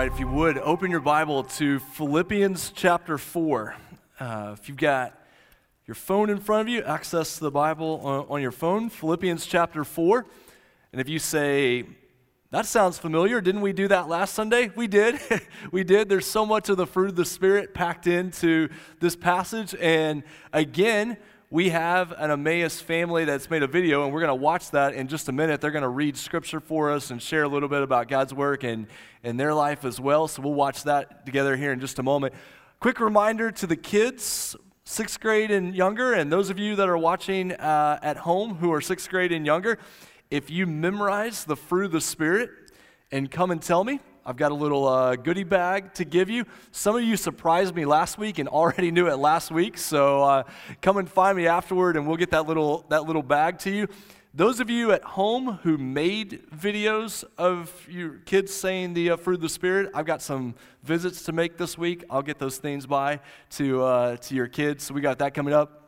right, if you would, open your Bible to Philippians chapter 4. Uh, if you've got your phone in front of you, access the Bible on, on your phone, Philippians chapter 4. And if you say, that sounds familiar. Didn't we do that last Sunday? We did. we did. There's so much of the fruit of the Spirit packed into this passage. And again, we have an Emmaus family that's made a video, and we're going to watch that in just a minute. They're going to read scripture for us and share a little bit about God's work and, and their life as well. So we'll watch that together here in just a moment. Quick reminder to the kids, sixth grade and younger, and those of you that are watching uh, at home who are sixth grade and younger, if you memorize the fruit of the Spirit and come and tell me, I've got a little uh, goodie bag to give you. Some of you surprised me last week and already knew it last week, so uh, come and find me afterward, and we'll get that little that little bag to you. Those of you at home who made videos of your kids saying the uh, fruit of the Spirit, I've got some visits to make this week. I'll get those things by to uh, to your kids. So we got that coming up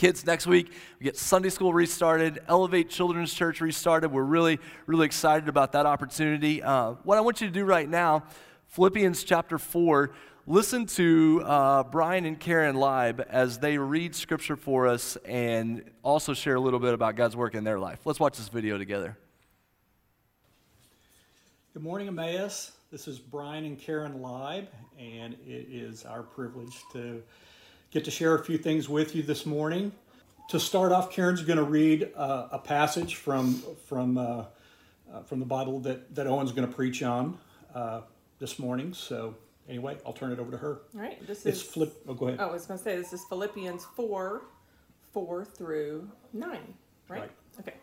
kids next week. We get Sunday school restarted, Elevate Children's Church restarted. We're really, really excited about that opportunity. Uh, what I want you to do right now, Philippians chapter 4, listen to uh, Brian and Karen Leib as they read scripture for us and also share a little bit about God's work in their life. Let's watch this video together. Good morning, Emmaus. This is Brian and Karen Leib, and it is our privilege to get to share a few things with you this morning. To start off, Karen's going to read uh, a passage from from uh, uh, from the Bible that that Owen's going to preach on uh, this morning. So anyway, I'll turn it over to her. All right, this It's is. flip. Oh, go ahead. Oh, I was going to say this is Philippians four, four through nine. Right. Right. Okay.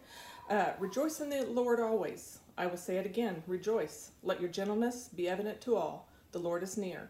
Uh, rejoice in the Lord always. I will say it again. Rejoice. Let your gentleness be evident to all. The Lord is near.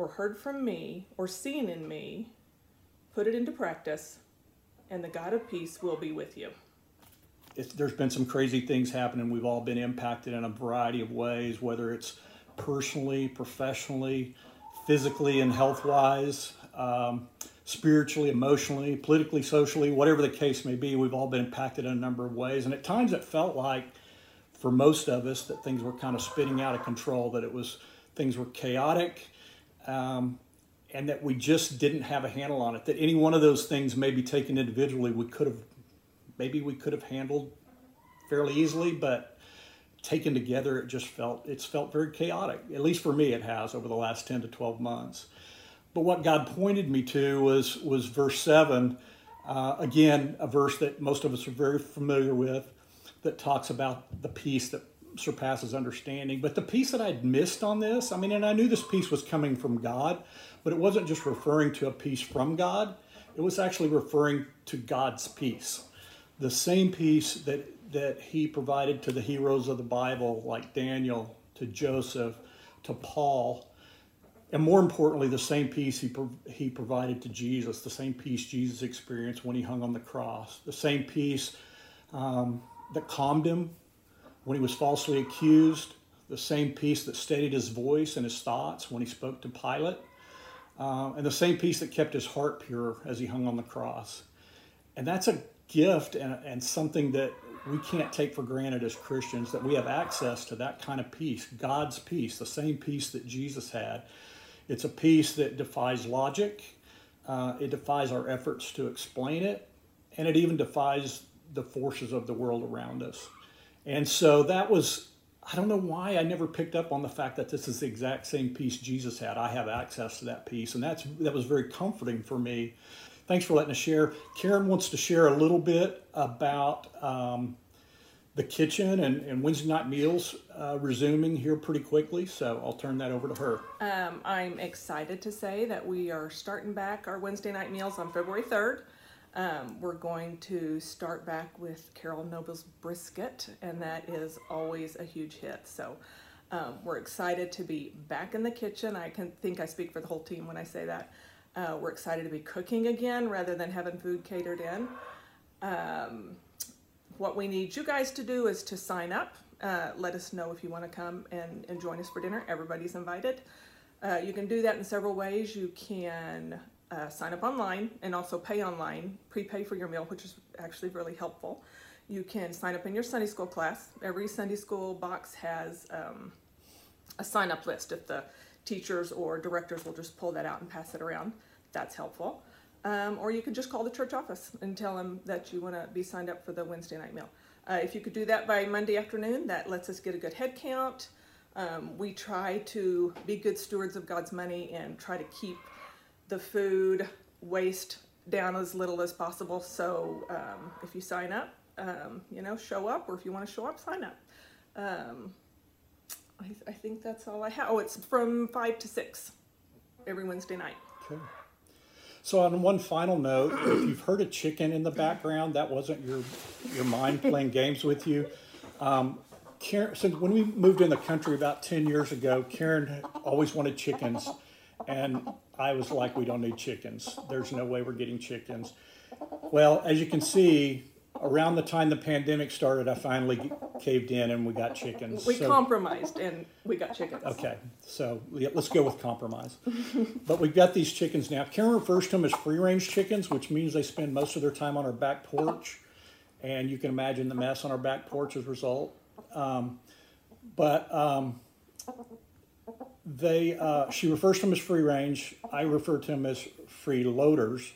or heard from me, or seen in me, put it into practice, and the God of peace will be with you. There's been some crazy things happening. We've all been impacted in a variety of ways, whether it's personally, professionally, physically, and health wise, um, spiritually, emotionally, politically, socially, whatever the case may be. We've all been impacted in a number of ways. And at times it felt like, for most of us, that things were kind of spinning out of control, that it was things were chaotic. Um, and that we just didn't have a handle on it. That any one of those things, maybe taken individually, we could have maybe we could have handled fairly easily, but taken together, it just felt it's felt very chaotic. At least for me, it has over the last ten to twelve months. But what God pointed me to was was verse seven. Uh, again, a verse that most of us are very familiar with, that talks about the peace that surpasses understanding. But the peace that I'd missed on this, I mean, and I knew this peace was coming from God, but it wasn't just referring to a peace from God. It was actually referring to God's peace the same peace that that he provided to the heroes of the Bible, like Daniel, to Joseph, to Paul, and more importantly, the same peace he he provided to Jesus, the same peace Jesus experienced when he hung on the cross, the same peace um, that calmed him when he was falsely accused, the same peace that steadied his voice and his thoughts when he spoke to Pilate, uh, and the same peace that kept his heart pure as he hung on the cross. And that's a gift and, and something that we can't take for granted as Christians that we have access to that kind of peace, God's peace, the same peace that Jesus had. It's a peace that defies logic, uh, it defies our efforts to explain it, and it even defies the forces of the world around us. And so that was, I don't know why I never picked up on the fact that this is the exact same peace Jesus had. I have access to that peace. and that's that was very comforting for me thanks for letting us share. Karen wants to share a little bit about um, the kitchen and, and, Wednesday night meals uh, resuming here pretty quickly, so I'll turn that over to her. Um, I'm excited to say that we are starting back our Wednesday night meals on February 3rd. Um, we're going to start back with Carol Noble's brisket, and that is always a huge hit. So Um, we're excited to be back in the kitchen. I can think I speak for the whole team when I say that. Uh, we're excited to be cooking again rather than having food catered in. Um, what we need you guys to do is to sign up. Uh, let us know if you want to come and, and join us for dinner. Everybody's invited. Uh, you can do that in several ways. You can uh, sign up online and also pay online, prepay for your meal, which is actually really helpful. You can sign up in your Sunday school class. Every Sunday school box has um, a sign up list. If the teachers or directors will just pull that out and pass it around, that's helpful. Um, or you can just call the church office and tell them that you want to be signed up for the Wednesday night meal. Uh, if you could do that by Monday afternoon, that lets us get a good head count. Um, we try to be good stewards of God's money and try to keep the food waste down as little as possible. So um, if you sign up, um, you know, show up, or if you want to show up, sign up. Um, I, I think that's all I have. Oh, it's from five to six every Wednesday night. Okay. So on one final note, if you've heard a chicken in the background, that wasn't your your mind playing games with you. Um, Karen, since when we moved in the country about ten years ago, Karen always wanted chickens, and I was like, "We don't need chickens. There's no way we're getting chickens." Well, as you can see, around the time the pandemic started, I finally caved in and we got chickens. We So- compromised and we got chickens. Okay, so yeah, let's go with compromise. but we've got these chickens now. Karen refers to them as free range chickens, which means they spend most of their time on our back porch. And you can imagine the mess on our back porch as a result. Um, but um, they, uh, she refers to them as free range. I refer to them as free loaders.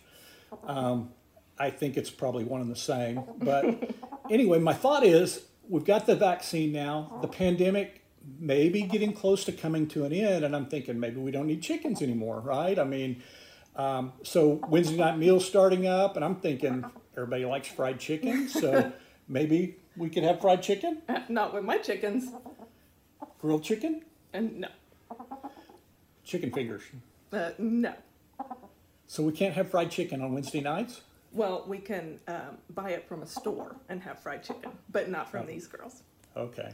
Um, I think it's probably one and the same. But anyway, my thought is we've got the vaccine now. The pandemic may be getting close to coming to an end, and I'm thinking maybe we don't need chickens anymore, right? I mean, um, so Wednesday night meals starting up, and I'm thinking everybody likes fried chicken, so maybe we could have fried chicken, Not with my chickens. grilled chicken, And no, chicken fingers. uh, no. So we can't have fried chicken on Wednesday nights. Well, we can um, buy it from a store and have fried chicken, but not from these girls. Okay.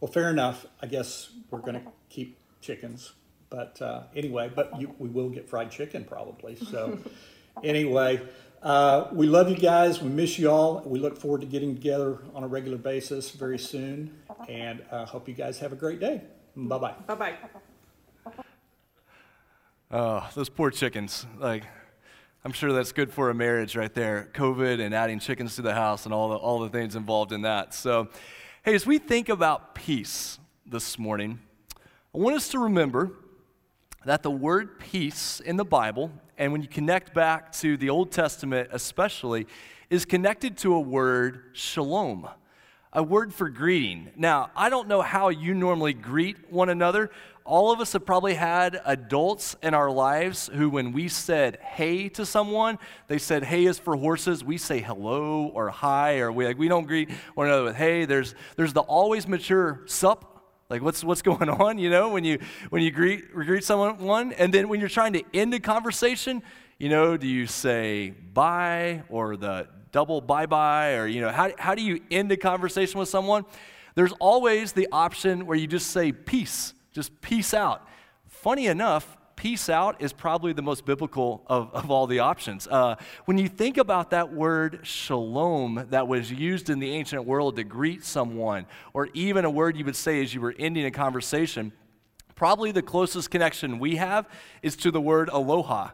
Well, fair enough. I guess we're going to keep chickens. But uh, anyway, but you, we will get fried chicken probably. So anyway, uh, we love you guys. We miss you all. We look forward to getting together on a regular basis very soon. And uh, hope you guys have a great day. Bye-bye. Bye bye. Oh, those poor chickens. Like, I'm sure that's good for a marriage right there. COVID and adding chickens to the house and all the, all the things involved in that. So, hey, as we think about peace this morning, I want us to remember that the word peace in the Bible, and when you connect back to the Old Testament especially, is connected to a word shalom, a word for greeting. Now, I don't know how you normally greet one another. All of us have probably had adults in our lives who, when we said hey to someone, they said hey is for horses. We say hello or hi, or we, like, we don't greet one another with hey. There's, there's the always mature sup like what's what's going on, you know, when you when you greet greet someone, and then when you're trying to end a conversation, you know, do you say bye or the double bye bye, or you know, how how do you end a conversation with someone? There's always the option where you just say peace, just peace out. Funny enough, peace out is probably the most biblical of, of all the options. Uh, when you think about that word shalom that was used in the ancient world to greet someone, or even a word you would say as you were ending a conversation, probably the closest connection we have is to the word aloha.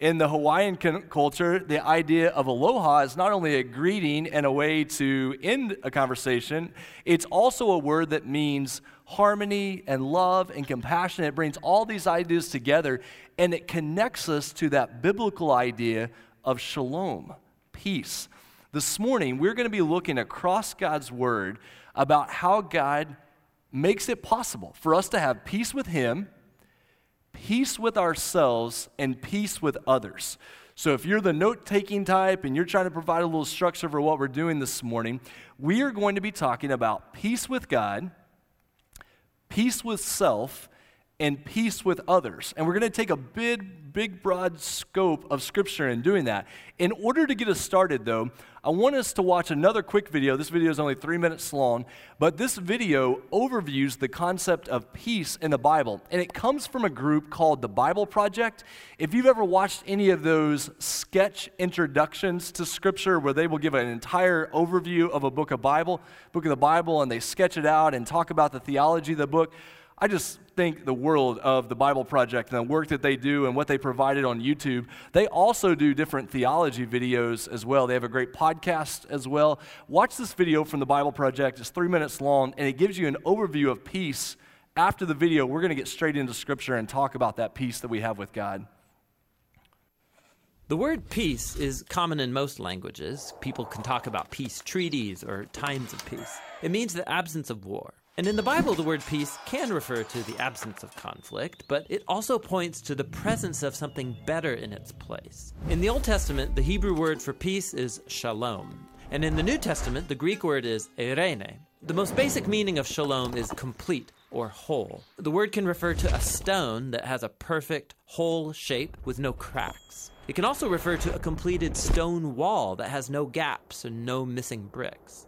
In the Hawaiian culture, the idea of aloha is not only a greeting and a way to end a conversation, it's also a word that means harmony and love and compassion. It brings all these ideas together and it connects us to that biblical idea of shalom, peace. This morning, we're going to be looking across God's word about how God makes it possible for us to have peace with Him peace with ourselves and peace with others. So, if you're the note taking type and you're trying to provide a little structure for what we're doing this morning, we are going to be talking about peace with God, peace with self, and peace with others. And we're going to take a big, big, broad scope of Scripture in doing that. In order to get us started, though, I want us to watch another quick video. This video is only three minutes long, but this video overviews the concept of peace in the Bible. And it comes from a group called the Bible Project. If you've ever watched any of those sketch introductions to Scripture where they will give an entire overview of a book of Bible, book of the Bible, and they sketch it out and talk about the theology of the book, I just think the world of the Bible Project and the work that they do and what they provided on YouTube. They also do different theology videos as well. They have a great podcast as well. Watch this video from the Bible Project. It's three minutes long, and it gives you an overview of peace. After the video, we're going to get straight into Scripture and talk about that peace that we have with God. The word peace is common in most languages. People can talk about peace treaties or times of peace. It means the absence of war. And in the Bible, the word peace can refer to the absence of conflict, but it also points to the presence of something better in its place. In the Old Testament, the Hebrew word for peace is shalom. And in the New Testament, the Greek word is eirene. The most basic meaning of shalom is complete or whole. The word can refer to a stone that has a perfect, whole shape with no cracks. It can also refer to a completed stone wall that has no gaps and no missing bricks.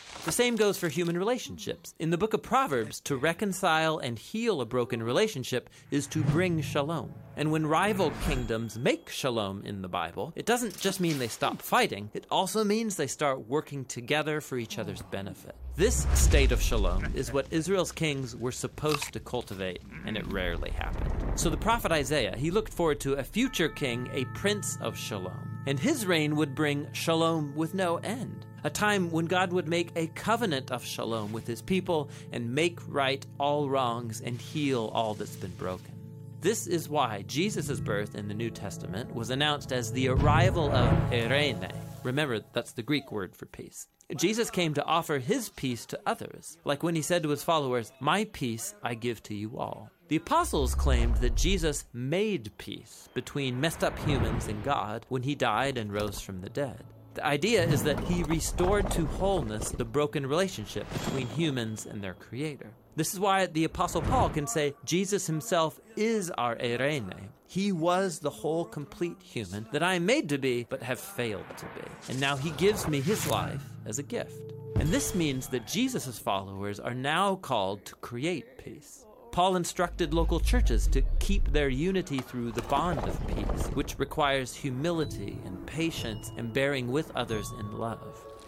The same goes for human relationships. In the book of Proverbs, to reconcile and heal a broken relationship is to bring shalom. And when rival kingdoms make shalom in the Bible, it doesn't just mean they stop fighting, it also means they start working together for each other's benefit. This state of shalom is what Israel's kings were supposed to cultivate, and it rarely happened. So the prophet Isaiah, he looked forward to a future king, a prince of shalom, and his reign would bring shalom with no end a time when God would make a covenant of shalom with his people and make right all wrongs and heal all that's been broken. This is why Jesus' birth in the New Testament was announced as the arrival of eirene. Remember, that's the Greek word for peace. Jesus came to offer his peace to others, like when he said to his followers, My peace I give to you all. The apostles claimed that Jesus made peace between messed up humans and God when he died and rose from the dead. The idea is that he restored to wholeness the broken relationship between humans and their creator. This is why the Apostle Paul can say Jesus himself is our eirene. He was the whole complete human that I am made to be, but have failed to be. And now he gives me his life as a gift. And this means that Jesus' followers are now called to create peace. Paul instructed local churches to keep their unity through the bond of peace, which requires humility and patience and bearing with others in love.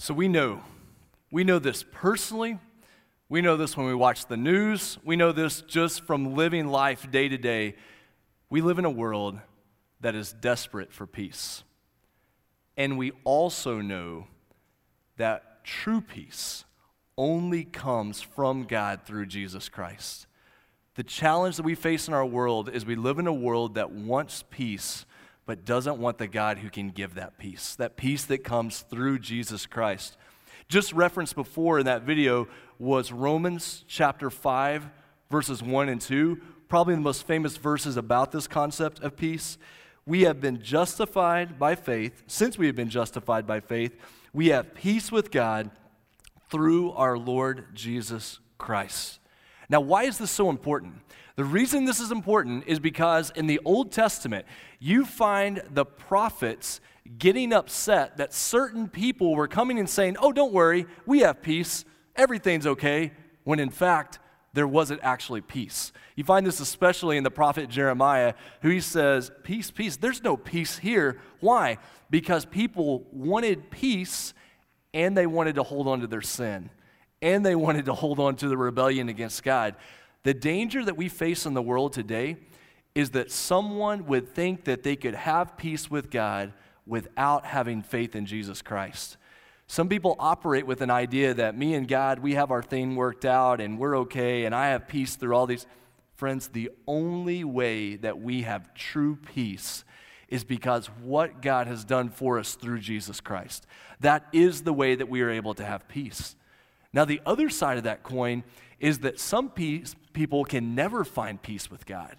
So we know, we know this personally. We know this when we watch the news. We know this just from living life day to day. We live in a world that is desperate for peace. And we also know that true peace only comes from God through Jesus Christ. The challenge that we face in our world is we live in a world that wants peace, but doesn't want the God who can give that peace, that peace that comes through Jesus Christ. Just referenced before in that video was Romans chapter 5, verses 1 and 2, probably the most famous verses about this concept of peace. we have been justified by faith. Since we have been justified by faith, we have peace with God through our Lord Jesus Christ. Now, why is this so important? The reason this is important is because in the Old Testament, you find the prophets getting upset that certain people were coming and saying, Oh, don't worry, we have peace, everything's okay, when in fact, there wasn't actually peace. You find this especially in the prophet Jeremiah, who he says, Peace, peace. There's no peace here. Why? Because people wanted peace and they wanted to hold on to their sin and they wanted to hold on to the rebellion against God. The danger that we face in the world today is that someone would think that they could have peace with God without having faith in Jesus Christ. Some people operate with an idea that me and God, we have our thing worked out and we're okay and I have peace through all these. Friends, the only way that we have true peace is because what God has done for us through Jesus Christ. That is the way that we are able to have peace. Now, the other side of that coin is that some peace, people can never find peace with God.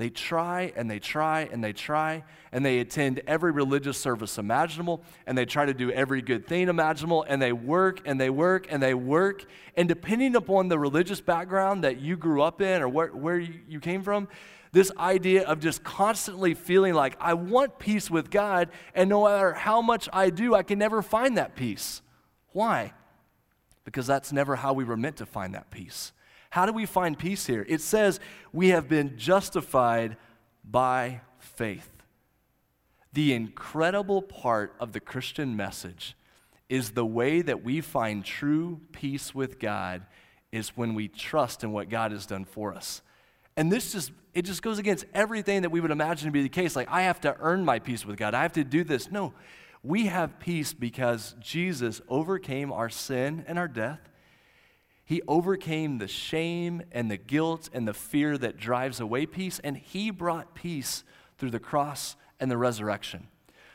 They try and they try and they try and they attend every religious service imaginable and they try to do every good thing imaginable and they work and they work and they work. And depending upon the religious background that you grew up in or where, where you came from, this idea of just constantly feeling like I want peace with God and no matter how much I do, I can never find that peace. Why? Because that's never how we were meant to find that peace. How do we find peace here? It says we have been justified by faith. The incredible part of the Christian message is the way that we find true peace with God is when we trust in what God has done for us. And this just it just goes against everything that we would imagine to be the case like I have to earn my peace with God. I have to do this. No. We have peace because Jesus overcame our sin and our death. He overcame the shame and the guilt and the fear that drives away peace, and He brought peace through the cross and the resurrection.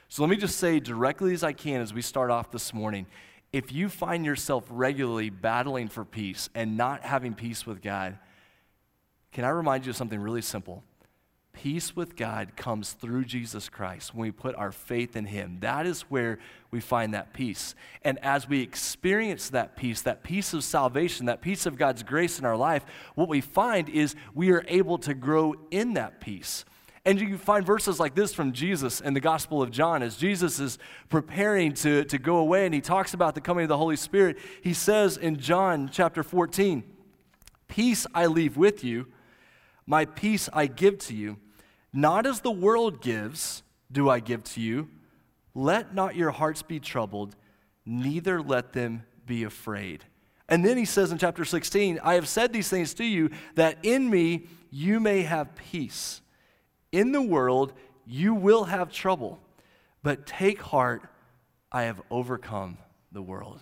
So let me just say directly as I can as we start off this morning if you find yourself regularly battling for peace and not having peace with God, can I remind you of something really simple? Peace with God comes through Jesus Christ when we put our faith in Him. That is where we find that peace. And as we experience that peace, that peace of salvation, that peace of God's grace in our life, what we find is we are able to grow in that peace. And you find verses like this from Jesus in the Gospel of John as Jesus is preparing to, to go away and he talks about the coming of the Holy Spirit. He says in John chapter 14, Peace I leave with you, my peace I give to you. Not as the world gives, do I give to you. Let not your hearts be troubled, neither let them be afraid. And then he says in chapter 16, I have said these things to you that in me you may have peace. In the world you will have trouble, but take heart, I have overcome the world.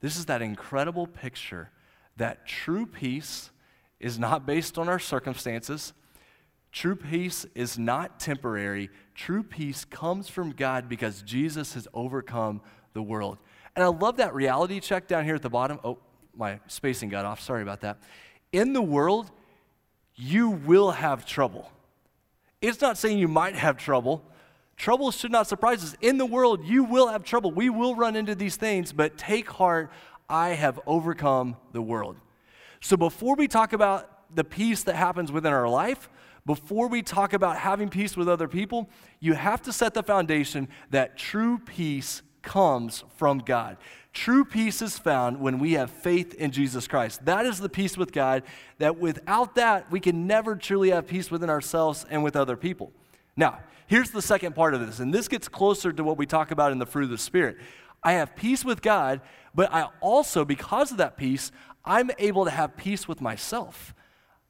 This is that incredible picture that true peace is not based on our circumstances. True peace is not temporary. True peace comes from God because Jesus has overcome the world. And I love that reality check down here at the bottom. Oh, my spacing got off. Sorry about that. In the world, you will have trouble. It's not saying you might have trouble. Trouble should not surprise us. In the world, you will have trouble. We will run into these things, but take heart, I have overcome the world. So before we talk about the peace that happens within our life, before we talk about having peace with other people, you have to set the foundation that true peace comes from God. True peace is found when we have faith in Jesus Christ. That is the peace with God, that without that, we can never truly have peace within ourselves and with other people. Now, here's the second part of this, and this gets closer to what we talk about in the fruit of the Spirit. I have peace with God, but I also, because of that peace, I'm able to have peace with myself.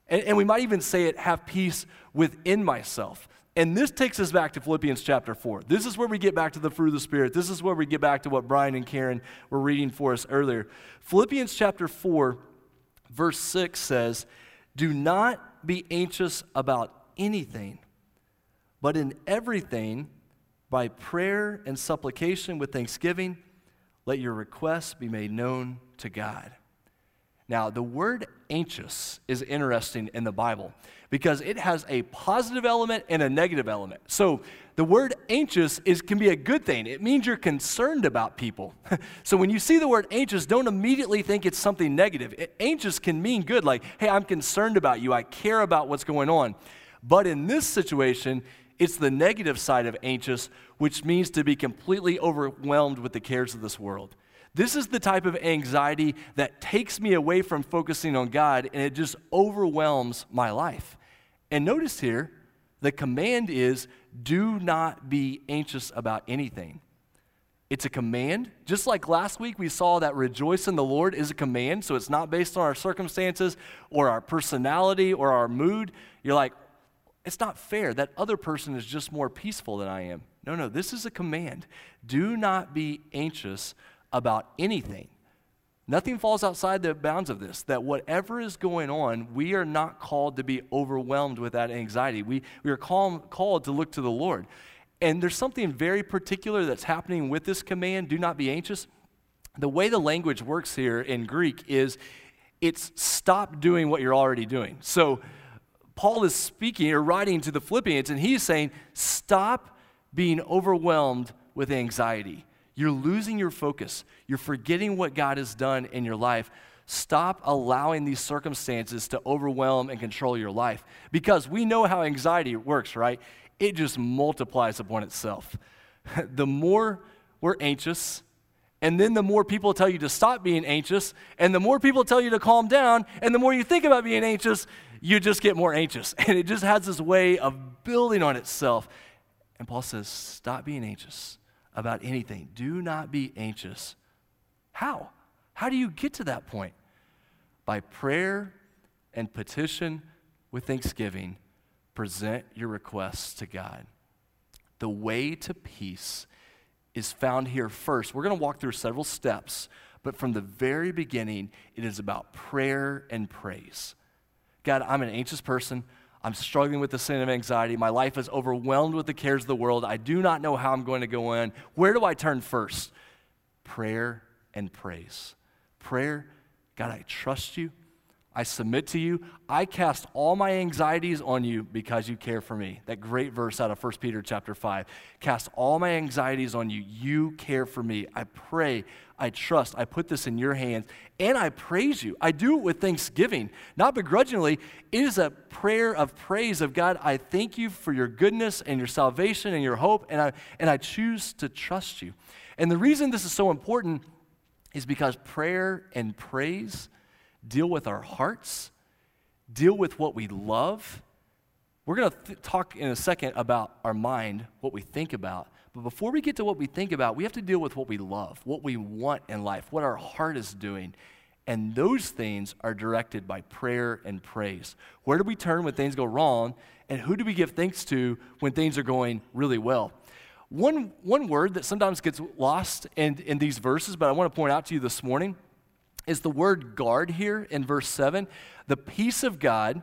And, and we might even say it, have peace within myself. And this takes us back to Philippians chapter 4. This is where we get back to the fruit of the Spirit. This is where we get back to what Brian and Karen were reading for us earlier. Philippians chapter 4, verse 6 says, Do not be anxious about anything, but in everything, by prayer and supplication with thanksgiving, let your requests be made known to God. Now, the word anxious is interesting in the Bible because it has a positive element and a negative element. So, the word anxious is, can be a good thing. It means you're concerned about people. so, when you see the word anxious, don't immediately think it's something negative. It, anxious can mean good, like, hey, I'm concerned about you, I care about what's going on. But in this situation, it's the negative side of anxious, which means to be completely overwhelmed with the cares of this world. This is the type of anxiety that takes me away from focusing on God and it just overwhelms my life. And notice here, the command is do not be anxious about anything. It's a command. Just like last week, we saw that rejoice in the Lord is a command. So it's not based on our circumstances or our personality or our mood. You're like, it's not fair. That other person is just more peaceful than I am. No, no, this is a command. Do not be anxious about anything. Nothing falls outside the bounds of this. That whatever is going on, we are not called to be overwhelmed with that anxiety. We, we are call, called to look to the Lord. And there's something very particular that's happening with this command do not be anxious. The way the language works here in Greek is it's stop doing what you're already doing. So Paul is speaking or writing to the Philippians, and he's saying, stop being overwhelmed with anxiety. You're losing your focus. You're forgetting what God has done in your life. Stop allowing these circumstances to overwhelm and control your life. Because we know how anxiety works, right? It just multiplies upon itself. the more we're anxious, and then the more people tell you to stop being anxious, and the more people tell you to calm down, and the more you think about being anxious, you just get more anxious. And it just has this way of building on itself. And Paul says, stop being anxious about anything. Do not be anxious. How? How do you get to that point? By prayer and petition with thanksgiving, present your requests to God. The way to peace is found here first. We're going to walk through several steps, but from the very beginning, it is about prayer and praise. God, I'm an anxious person. I'm struggling with the sin of anxiety. My life is overwhelmed with the cares of the world. I do not know how I'm going to go in. Where do I turn first? Prayer and praise. Prayer, God, I trust you. I submit to you. I cast all my anxieties on you because you care for me. That great verse out of 1 Peter chapter 5. Cast all my anxieties on you. You care for me. I pray. I trust. I put this in your hands and I praise you. I do it with thanksgiving, not begrudgingly. It is a prayer of praise of God. I thank you for your goodness and your salvation and your hope and I and I choose to trust you. And the reason this is so important is because prayer and praise deal with our hearts, deal with what we love. We're going to th- talk in a second about our mind, what we think about. But before we get to what we think about, we have to deal with what we love, what we want in life, what our heart is doing. And those things are directed by prayer and praise. Where do we turn when things go wrong? And who do we give thanks to when things are going really well? One, one word that sometimes gets lost in, in these verses, but I want to point out to you this morning is the word guard here in verse 7. The peace of God,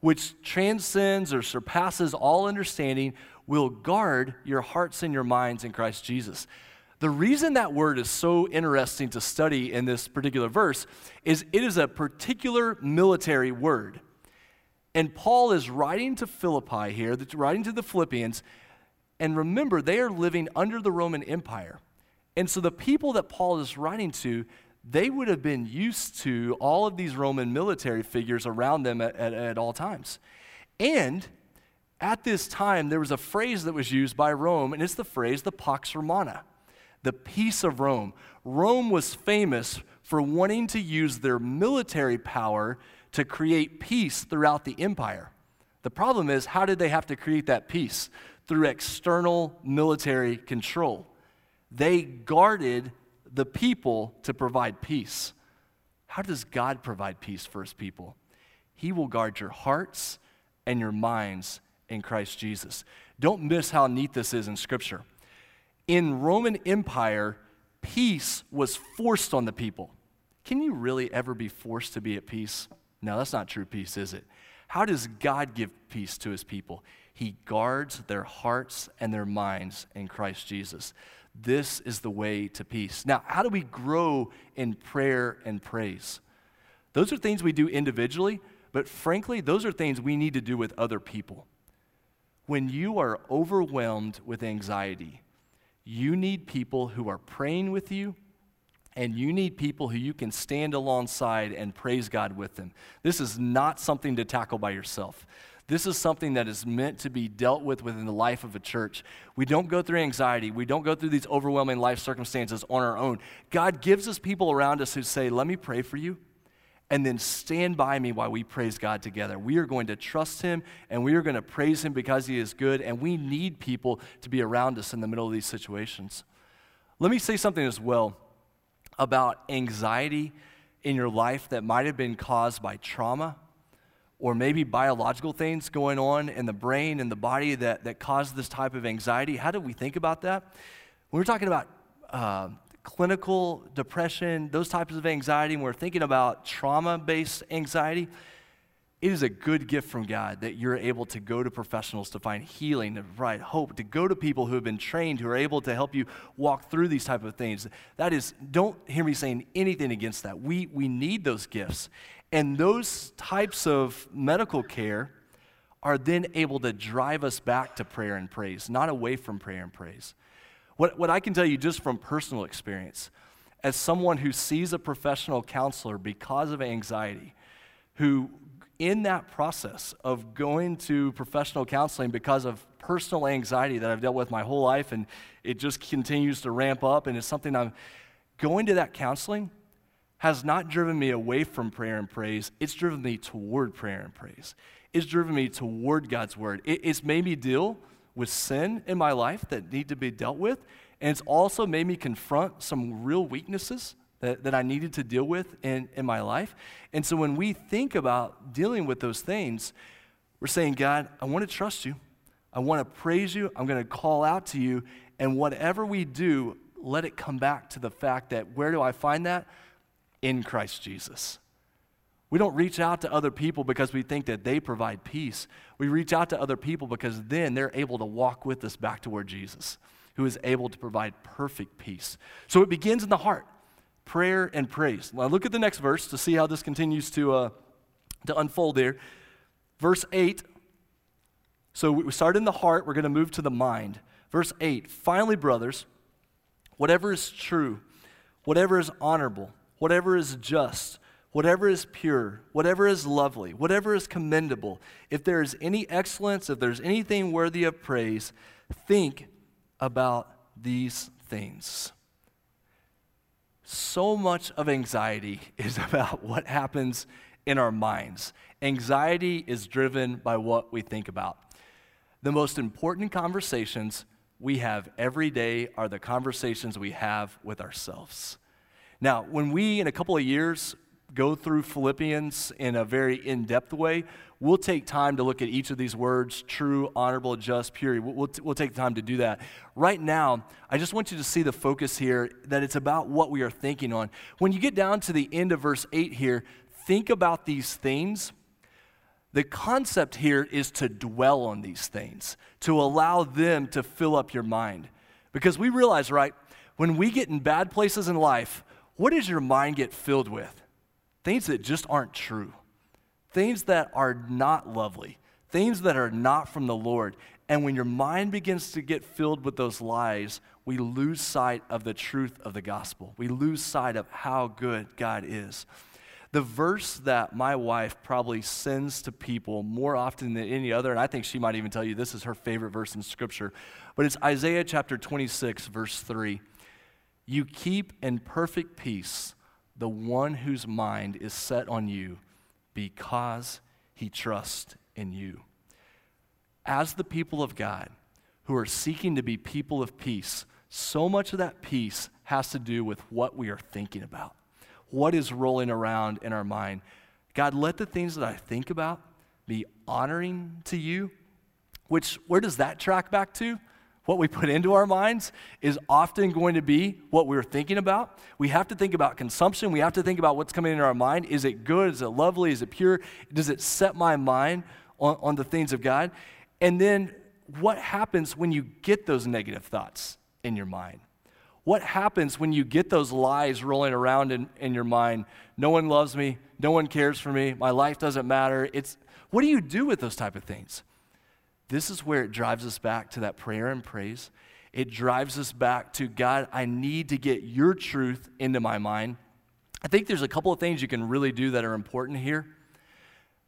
which transcends or surpasses all understanding, will guard your hearts and your minds in Christ Jesus. The reason that word is so interesting to study in this particular verse is it is a particular military word. And Paul is writing to Philippi here, that's writing to the Philippians, and remember, they are living under the Roman Empire. And so the people that Paul is writing to, they would have been used to all of these Roman military figures around them at, at, at, all times. And at this time, there was a phrase that was used by Rome, and it's the phrase the Pax Romana, the peace of Rome. Rome was famous for wanting to use their military power to create peace throughout the empire. The problem is, how did they have to create that peace? Through external military control. They guarded the people to provide peace. How does God provide peace for his people? He will guard your hearts and your minds in Christ Jesus. Don't miss how neat this is in Scripture. In Roman Empire, peace was forced on the people. Can you really ever be forced to be at peace? No, that's not true peace, is it? How does God give peace to his people? He guards their hearts and their minds in Christ Jesus. This is the way to peace. Now, how do we grow in prayer and praise? Those are things we do individually, but frankly, those are things we need to do with other people. When you are overwhelmed with anxiety, you need people who are praying with you, and you need people who you can stand alongside and praise God with them. This is not something to tackle by yourself. This is something that is meant to be dealt with within the life of a church. We don't go through anxiety. We don't go through these overwhelming life circumstances on our own. God gives us people around us who say, Let me pray for you and then stand by me while we praise God together. We are going to trust Him and we are going to praise Him because He is good, and we need people to be around us in the middle of these situations. Let me say something as well about anxiety in your life that might have been caused by trauma or maybe biological things going on in the brain and the body that, that cause this type of anxiety. How do we think about that? When we're talking about uh, clinical depression, those types of anxiety, and we're thinking about trauma based anxiety, it is a good gift from God that you're able to go to professionals to find healing, to provide hope, to go to people who have been trained, who are able to help you walk through these type of things. That is, don't hear me saying anything against that. We, we need those gifts. And those types of medical care are then able to drive us back to prayer and praise, not away from prayer and praise. What, what I can tell you just from personal experience, as someone who sees a professional counselor because of anxiety, who in that process of going to professional counseling because of personal anxiety that I've dealt with my whole life and it just continues to ramp up and it's something I'm going to that counseling has not driven me away from prayer and praise, it's driven me toward prayer and praise. It's driven me toward God's word. It, it's made me deal with sin in my life that need to be dealt with. And it's also made me confront some real weaknesses that, that I needed to deal with in, in my life. And so when we think about dealing with those things, we're saying, God, I want to trust you. I want to praise you. I'm going to call out to you. And whatever we do, let it come back to the fact that where do I find that? In Christ Jesus. We don't reach out to other people because we think that they provide peace. We reach out to other people because then they're able to walk with us back toward Jesus, who is able to provide perfect peace. So it begins in the heart prayer and praise. Now look at the next verse to see how this continues to, uh, to unfold there. Verse 8. So we start in the heart, we're going to move to the mind. Verse 8 Finally, brothers, whatever is true, whatever is honorable, whatever is just, whatever is pure, whatever is lovely, whatever is commendable, if there is any excellence, if there's anything worthy of praise, think about these things. So much of anxiety is about what happens in our minds. Anxiety is driven by what we think about. The most important conversations we have every day are the conversations we have with ourselves. Now, when we, in a couple of years, go through Philippians in a very in depth way, we'll take time to look at each of these words true, honorable, just, pure. We'll, we'll, take time to do that. Right now, I just want you to see the focus here that it's about what we are thinking on. When you get down to the end of verse 8 here, think about these things. The concept here is to dwell on these things, to allow them to fill up your mind. Because we realize, right, when we get in bad places in life, what does your mind get filled with? Things that just aren't true, things that are not lovely, things that are not from the Lord. And when your mind begins to get filled with those lies, we lose sight of the truth of the gospel. We lose sight of how good God is. The verse that my wife probably sends to people more often than any other, and I think she might even tell you this is her favorite verse in Scripture, but it's Isaiah chapter 26, verse 3. You keep in perfect peace the one whose mind is set on you because he trusts in you. As the people of God who are seeking to be people of peace, so much of that peace has to do with what we are thinking about, what is rolling around in our mind. God, let the things that I think about be honoring to you. Which, where does that track back to? What we put into our minds is often going to be what we're thinking about. We have to think about consumption. We have to think about what's coming into our mind. Is it good? Is it lovely? Is it pure? Does it set my mind on, on the things of God? And then what happens when you get those negative thoughts in your mind? What happens when you get those lies rolling around in, in your mind? No one loves me. No one cares for me. My life doesn't matter. It's, what do you do with those type of things? This is where it drives us back to that prayer and praise. It drives us back to God, I need to get your truth into my mind. I think there's a couple of things you can really do that are important here.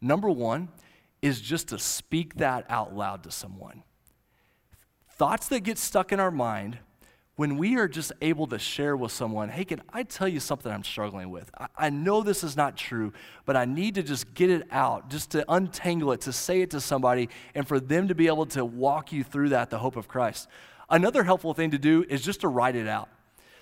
Number one is just to speak that out loud to someone. Thoughts that get stuck in our mind, when we are just able to share with someone, hey, can I tell you something I'm struggling with? I, I, know this is not true, but I need to just get it out, just to untangle it, to say it to somebody, and for them to be able to walk you through that, the hope of Christ. Another helpful thing to do is just to write it out.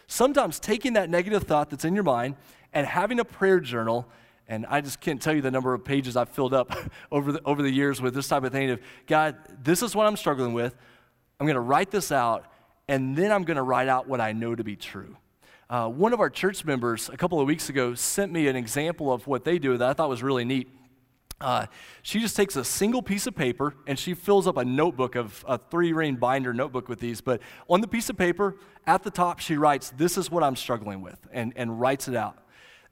Sometimes taking that negative thought that's in your mind and having a prayer journal and I just can't tell you the number of pages I've filled up over the, over the years with this type of thing of, God, this is what I'm struggling with. I'm going to write this out, and then I'm going to write out what I know to be true. Uh, one of our church members a couple of weeks ago sent me an example of what they do that I thought was really neat. Uh, she just takes a single piece of paper and she fills up a notebook of a three ring binder notebook with these. But on the piece of paper, at the top, she writes, This is what I'm struggling with, and, and writes it out.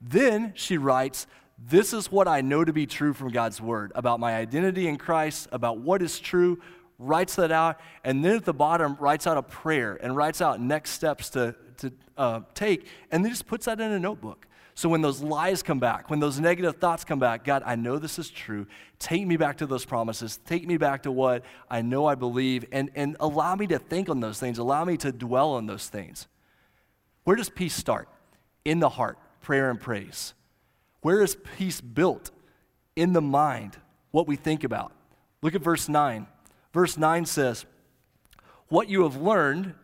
Then she writes, This is what I know to be true from God's word about my identity in Christ, about what is true, writes that out, and then at the bottom writes out a prayer and writes out next steps to, to uh, take, and then just puts that in a notebook. So when those lies come back, when those negative thoughts come back, God, I know this is true. Take me back to those promises. Take me back to what I know I believe, and, and allow me to think on those things. Allow me to dwell on those things. Where does peace start? In the heart prayer and praise? Where is peace built? In the mind, what we think about. Look at verse 9. Verse 9 says, What you have learned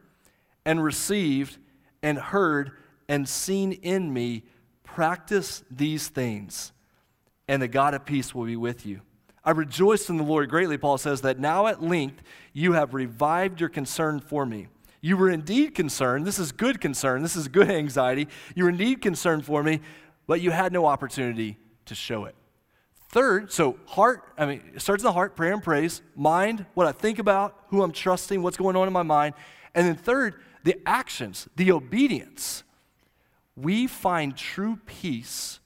and received and heard and seen in me, practice these things, and the God of peace will be with you. I rejoice in the Lord greatly, Paul says, that now at length you have revived your concern for me. You were indeed concerned. This is good concern. This is good anxiety. You were indeed concerned for me, but you had no opportunity to show it. Third, so heart, I mean, it starts in the heart, prayer and praise. Mind, what I think about, who I'm trusting, what's going on in my mind. And then third, the actions, the obedience. We find true peace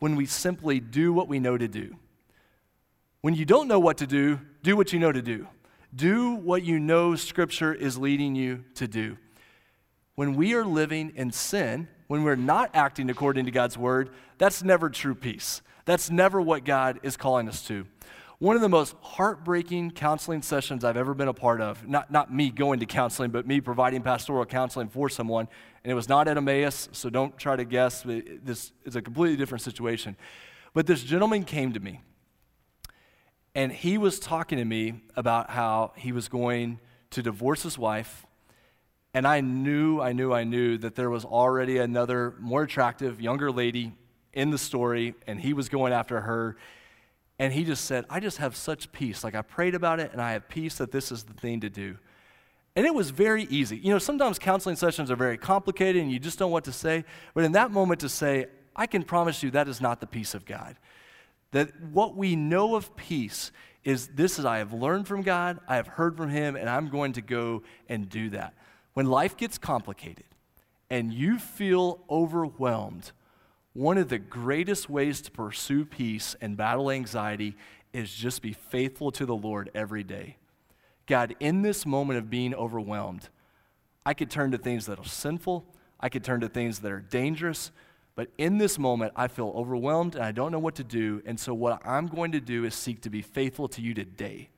when we simply do what we know to do. When you don't know what to do, do what you know to do. Do what you know Scripture is leading you to do. When we are living in sin, when we're not acting according to God's word, that's never true peace. That's never what God is calling us to. One of the most heartbreaking counseling sessions I've ever been a part of, not, not me going to counseling, but me providing pastoral counseling for someone, and it was not at Emmaus, so don't try to guess. This is a completely different situation. But this gentleman came to me and he was talking to me about how he was going to divorce his wife. And I knew, I knew, I knew that there was already another more attractive, younger lady in the story, and he was going after her. And he just said, I just have such peace. Like I prayed about it, and I have peace that this is the thing to do. And it was very easy. You know, sometimes counseling sessions are very complicated and you just don't know what to say. But in that moment, to say, I can promise you that is not the peace of God. That what we know of peace is this is I have learned from God, I have heard from Him, and I'm going to go and do that. When life gets complicated and you feel overwhelmed, one of the greatest ways to pursue peace and battle anxiety is just be faithful to the Lord every day. God, in this moment of being overwhelmed, I could turn to things that are sinful, I could turn to things that are dangerous, but in this moment, I feel overwhelmed and I don't know what to do. And so, what I'm going to do is seek to be faithful to you today,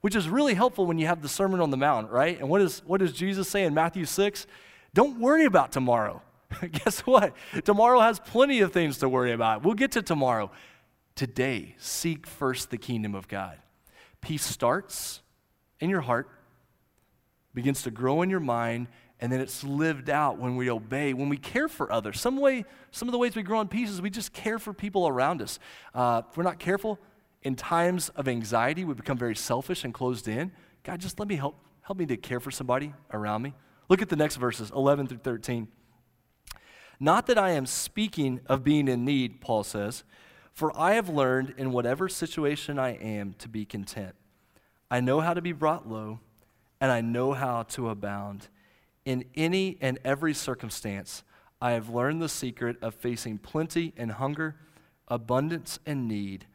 which is really helpful when you have the Sermon on the Mount, right? And what, is, what does Jesus say in Matthew 6? Don't worry about tomorrow. Guess what? Tomorrow has plenty of things to worry about. We'll get to tomorrow. Today, seek first the kingdom of God. Peace starts in your heart, begins to grow in your mind, and then it's lived out when we obey, when we care for others. Some way, some of the ways we grow in peace is we just care for people around us. Uh, if we're not careful, in times of anxiety, we become very selfish and closed in. God, just let me help, help me to care for somebody around me. Look at the next verses, 11 through 13. Not that I am speaking of being in need, Paul says, for I have learned in whatever situation I am to be content. I know how to be brought low, and I know how to abound. In any and every circumstance, I have learned the secret of facing plenty and hunger, abundance and need.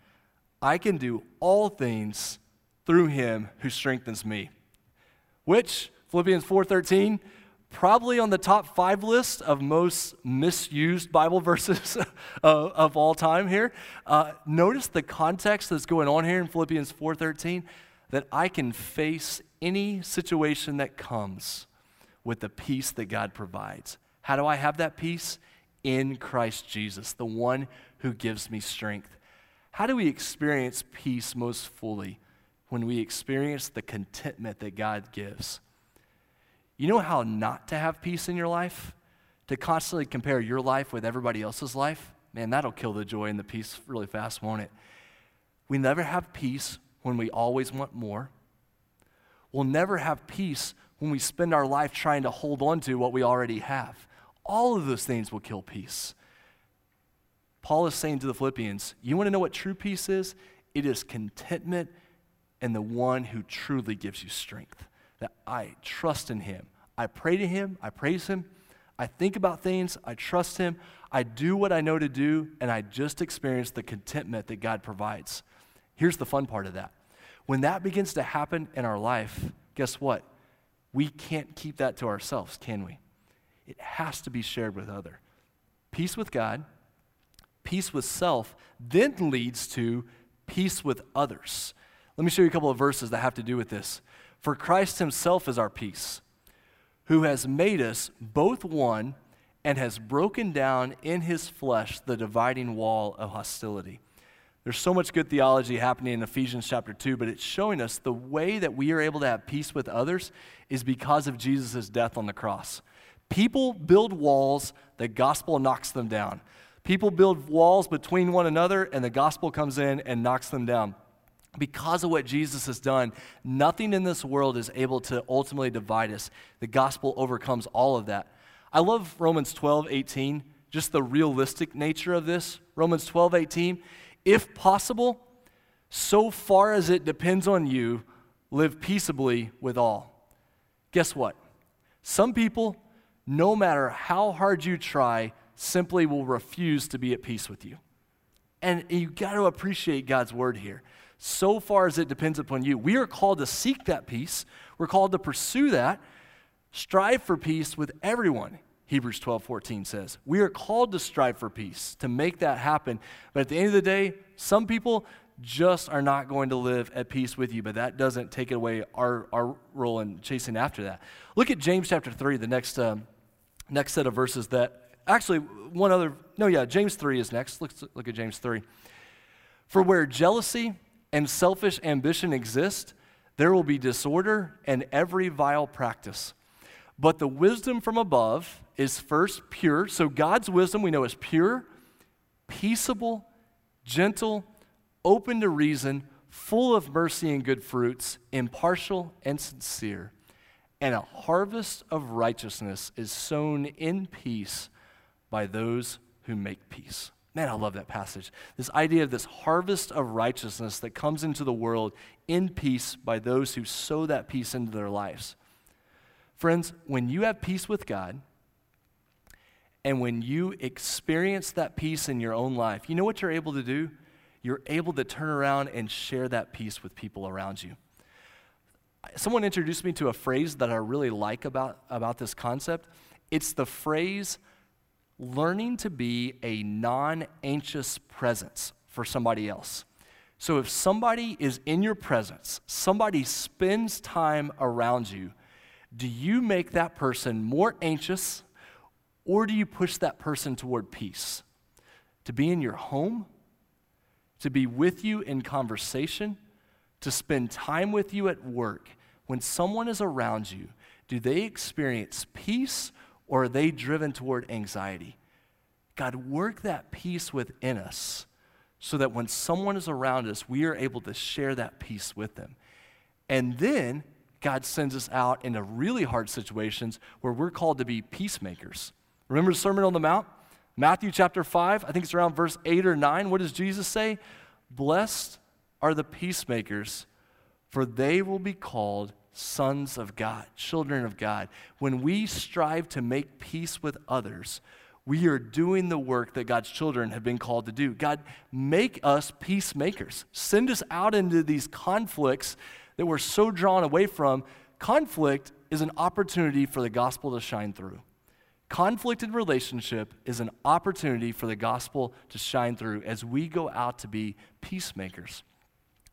I can do all things through him who strengthens me. Which, Philippians 4:13, probably on the top five list of most misused Bible verses of, of, all time here. Uh, notice the context that's going on here in Philippians 4:13 that I can face any situation that comes with the peace that God provides. How do I have that peace? In Christ Jesus, the one who gives me strength. How do we experience peace most fully? When we experience the contentment that God gives. You know how not to have peace in your life? To constantly compare your life with everybody else's life? Man, that'll kill the joy and the peace really fast, won't it? We never have peace when we always want more. We'll never have peace when we spend our life trying to hold on to what we already have. All of those things will kill peace. Paul is saying to the Philippians, You want to know what true peace is? It is contentment in the one who truly gives you strength that I trust in him. I pray to him, I praise him, I think about things, I trust him, I do what I know to do, and I just experience the contentment that God provides. Here's the fun part of that. When that begins to happen in our life, guess what? We can't keep that to ourselves, can we? It has to be shared with other. Peace with God, peace with self, then leads to peace with others. Let me show you a couple of verses that have to do with this. For Christ himself is our peace, who has made us both one and has broken down in his flesh the dividing wall of hostility. There's so much good theology happening in Ephesians chapter 2, but it's showing us the way that we are able to have peace with others is because of Jesus' death on the cross. People build walls, the gospel knocks them down. People build walls between one another, and the gospel comes in and knocks them down because of what Jesus has done, nothing in this world is able to ultimately divide us. The gospel overcomes all of that. I love Romans 12, 18, just the realistic nature of this. Romans 12, 18. If possible, so far as it depends on you, live peaceably with all. Guess what? Some people, no matter how hard you try, simply will refuse to be at peace with you. And you got to appreciate God's word here so far as it depends upon you. We are called to seek that peace, we're called to pursue that, strive for peace with everyone. Hebrews 12, 14 says. We are called to strive for peace, to make that happen. But at the end of the day, some people just are not going to live at peace with you, but that doesn't take away our, our role in chasing after that. Look at James chapter 3, the next, um, next set of verses that actually, one other, no, yeah, James 3 is next. Let's look at James 3. For where jealousy and selfish ambition exist, there will be disorder and every vile practice. But the wisdom from above is first pure. So God's wisdom we know is pure, peaceable, gentle, open to reason, full of mercy and good fruits, impartial and sincere. And a harvest of righteousness is sown in peace by those who make peace. Man, I love that passage. This idea of this harvest of righteousness that comes into the world in peace by those who sow that peace into their lives. Friends, when you have peace with God, and when you experience that peace in your own life, you know what you're able to do? You're able to turn around and share that peace with people around you. Someone introduced me to a phrase that I really like about, about this concept. It's the phrase, learning to be a non anxious presence for somebody else. So if somebody is in your presence, somebody spends time around you, do you make that person more anxious or do you push that person toward peace? To be in your home, to be with you in conversation, to spend time with you at work. When someone is around you, do they experience peace or are they driven toward anxiety? God, work that peace within us so that when someone is around us, we are able to share that peace with them. And then God sends us out into really hard situations where we're called to be peacemakers. Remember the Sermon on the Mount? Matthew chapter 5, I think it's around verse 8 or 9. What does Jesus say? Blessed are the peacemakers, for they will be called sons of God, children of God. When we strive to make peace with others, we are doing the work that God's children have been called to do. God, make us peacemakers. Send us out into these conflicts that we're so drawn away from. Conflict is an opportunity for the gospel to shine through. Conflict in relationship is an opportunity for the gospel to shine through as we go out to be peacemakers.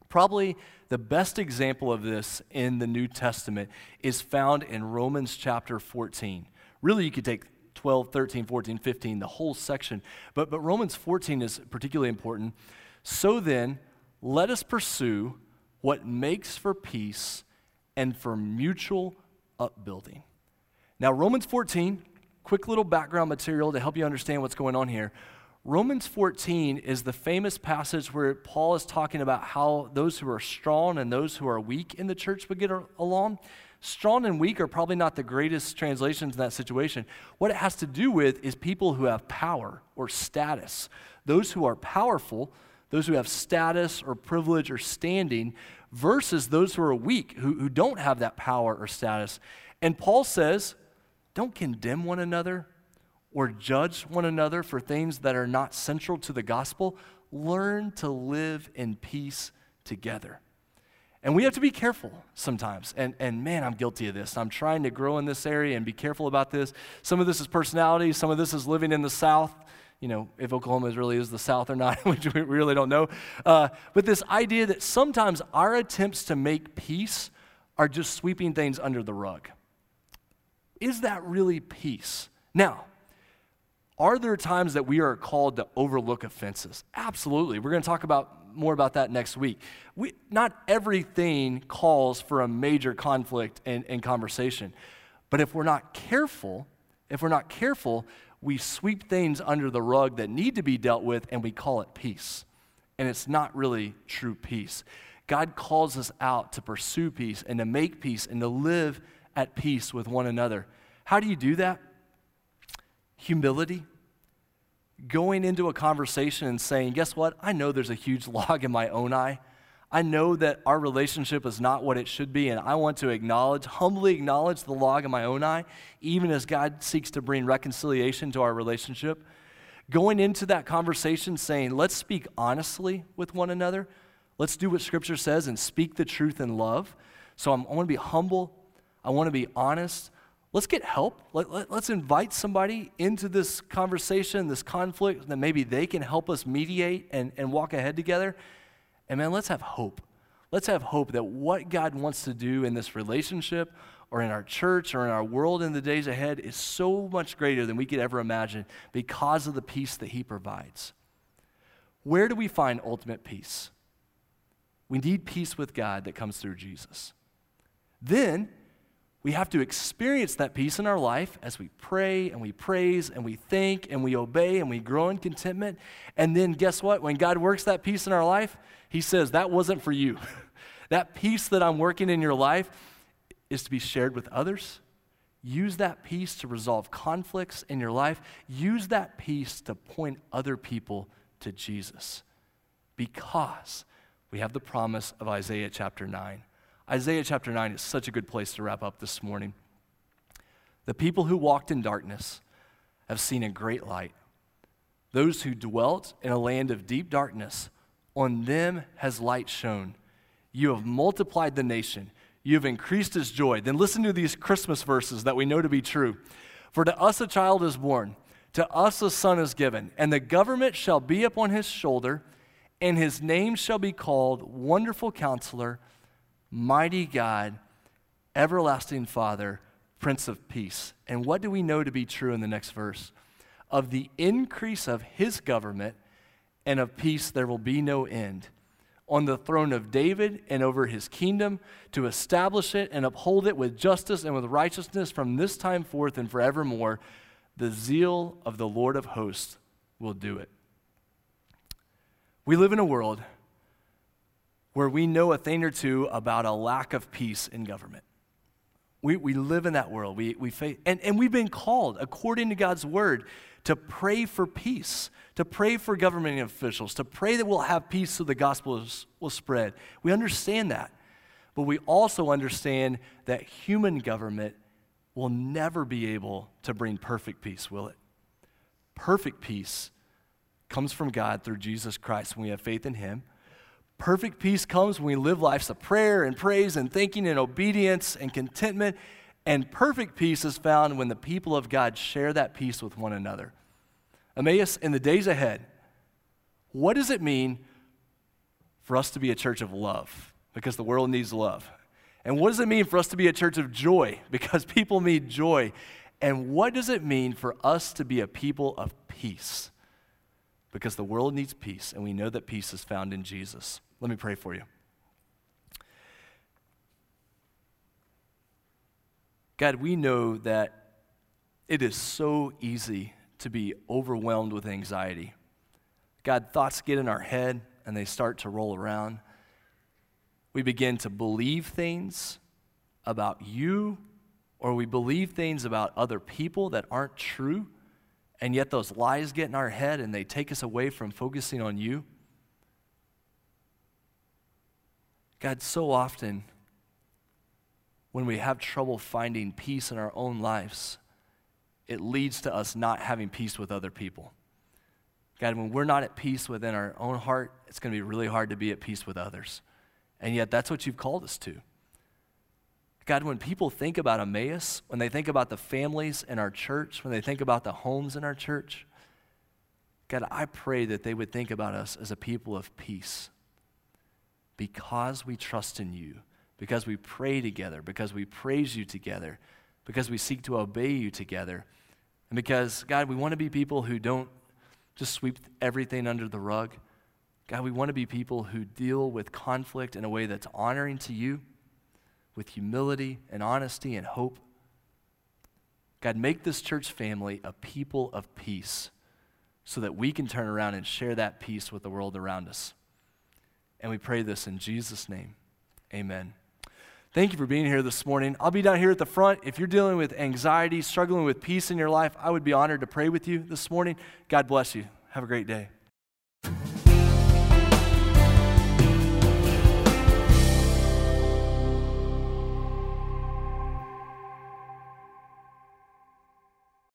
Probably the best example of this in the New Testament is found in Romans chapter 14. Really, you could take 12, 13, 14, 15, the whole section. But, but Romans 14 is particularly important. So then, let us pursue what makes for peace and for mutual upbuilding. Now, Romans 14, quick little background material to help you understand what's going on here. Romans 14 is the famous passage where Paul is talking about how those who are strong and those who are weak in the church would get along. Strong and weak are probably not the greatest translations in that situation. What it has to do with is people who have power or status. Those who are powerful, those who have status or privilege or standing, versus those who are weak, who, who don't have that power or status. And Paul says, don't condemn one another or judge one another for things that are not central to the gospel. Learn to live in peace together. And we have to be careful sometimes. And, and man, I'm guilty of this. I'm trying to grow in this area and be careful about this. Some of this is personality, some of this is living in the South. You know, if Oklahoma really is the South or not, which we really don't know. Uh, but this idea that sometimes our attempts to make peace are just sweeping things under the rug. Is that really peace? Now, are there times that we are called to overlook offenses? Absolutely. We're going to talk about more about that next week. We, not everything calls for a major conflict and, and conversation. But if we're not careful, if we're not careful, we sweep things under the rug that need to be dealt with and we call it peace. And it's not really true peace. God calls us out to pursue peace and to make peace and to live at peace with one another. How do you do that? Humility going into a conversation and saying, Guess what? I know there's a huge log in my own eye. I know that our relationship is not what it should be, and I want to acknowledge, humbly acknowledge the log in my own eye, even as God seeks to bring reconciliation to our relationship. Going into that conversation saying, let's speak honestly with one another. Let's do what Scripture says and speak the truth in love. So I'm, I want to be humble. I want to be honest. Let's get help. Let, let, let's invite somebody into this conversation, this conflict, that maybe they can help us mediate and, and walk ahead together. And man, let's have hope. Let's have hope that what God wants to do in this relationship or in our church or in our world in the days ahead is so much greater than we could ever imagine because of the peace that He provides. Where do we find ultimate peace? We need peace with God that comes through Jesus. Then, we have to experience that peace in our life as we pray and we praise and we think and we obey and we grow in contentment. And then, guess what? When God works that peace in our life, He says, That wasn't for you. that peace that I'm working in your life is to be shared with others. Use that peace to resolve conflicts in your life. Use that peace to point other people to Jesus. Because we have the promise of Isaiah chapter 9 Isaiah chapter 9 is such a good place to wrap up this morning. The people who walked in darkness have seen a great light. Those who dwelt in a land of deep darkness, on them has light shone. You have multiplied the nation. You have increased his joy. Then listen to these Christmas verses that we know to be true. For to us a child is born, to us a son is given, and the government shall be upon his shoulder, and his name shall be called Wonderful Counselor mighty God, everlasting Father, Prince of Peace. And what do we know to be true in the next verse? Of the increase of his government and of peace there will be no end. On the throne of David and over his kingdom, to establish it and uphold it with justice and with righteousness from this time forth and forevermore, the zeal of the Lord of hosts will do it. We live in a world where we know a thing or two about a lack of peace in government. We, we live in that world. We, we face, and, and we've been called, according to God's word, to pray for peace, to pray for government officials, to pray that we'll have peace so the gospel is, will spread. We understand that. but we also understand that human government will never be able to bring perfect peace, will it? Perfect peace comes from God through Jesus Christ when we have faith in Him. Perfect peace comes when we live lives of prayer and praise and thinking and obedience and contentment. And perfect peace is found when the people of God share that peace with one another. Emmaus, in the days ahead, what does it mean for us to be a church of love? Because the world needs love. And what does it mean for us to be a church of joy? Because people need joy. And what does it mean for us to be a people of peace? Because the world needs peace, and we know that peace is found in Jesus. Let me pray for you. God, we know that it is so easy to be overwhelmed with anxiety. God, thoughts get in our head and they start to roll around. We begin to believe things about you, or we believe things about other people that aren't true, and yet those lies get in our head and they take us away from focusing on you. God, so often when we have trouble finding peace in our own lives, it leads to us not having peace with other people. God, when we're not at peace within our own heart, it's going to be really hard to be at peace with others. And yet, that's what you've called us to. God, when people think about Emmaus, when they think about the families in our church, when they think about the homes in our church, God, I pray that they would think about us as a people of peace because we trust in you, because we pray together, because we praise you together, because we seek to obey you together, and because, God, we want to be people who don't just sweep everything under the rug. God, we want to be people who deal with conflict in a way that's honoring to you, with humility and honesty and hope. God, make this church family a people of peace so that we can turn around and share that peace with the world around us. And we pray this in Jesus' name. Amen. Thank you for being here this morning. I'll be down here at the front. If you're dealing with anxiety, struggling with peace in your life, I would be honored to pray with you this morning. God bless you. Have a great day.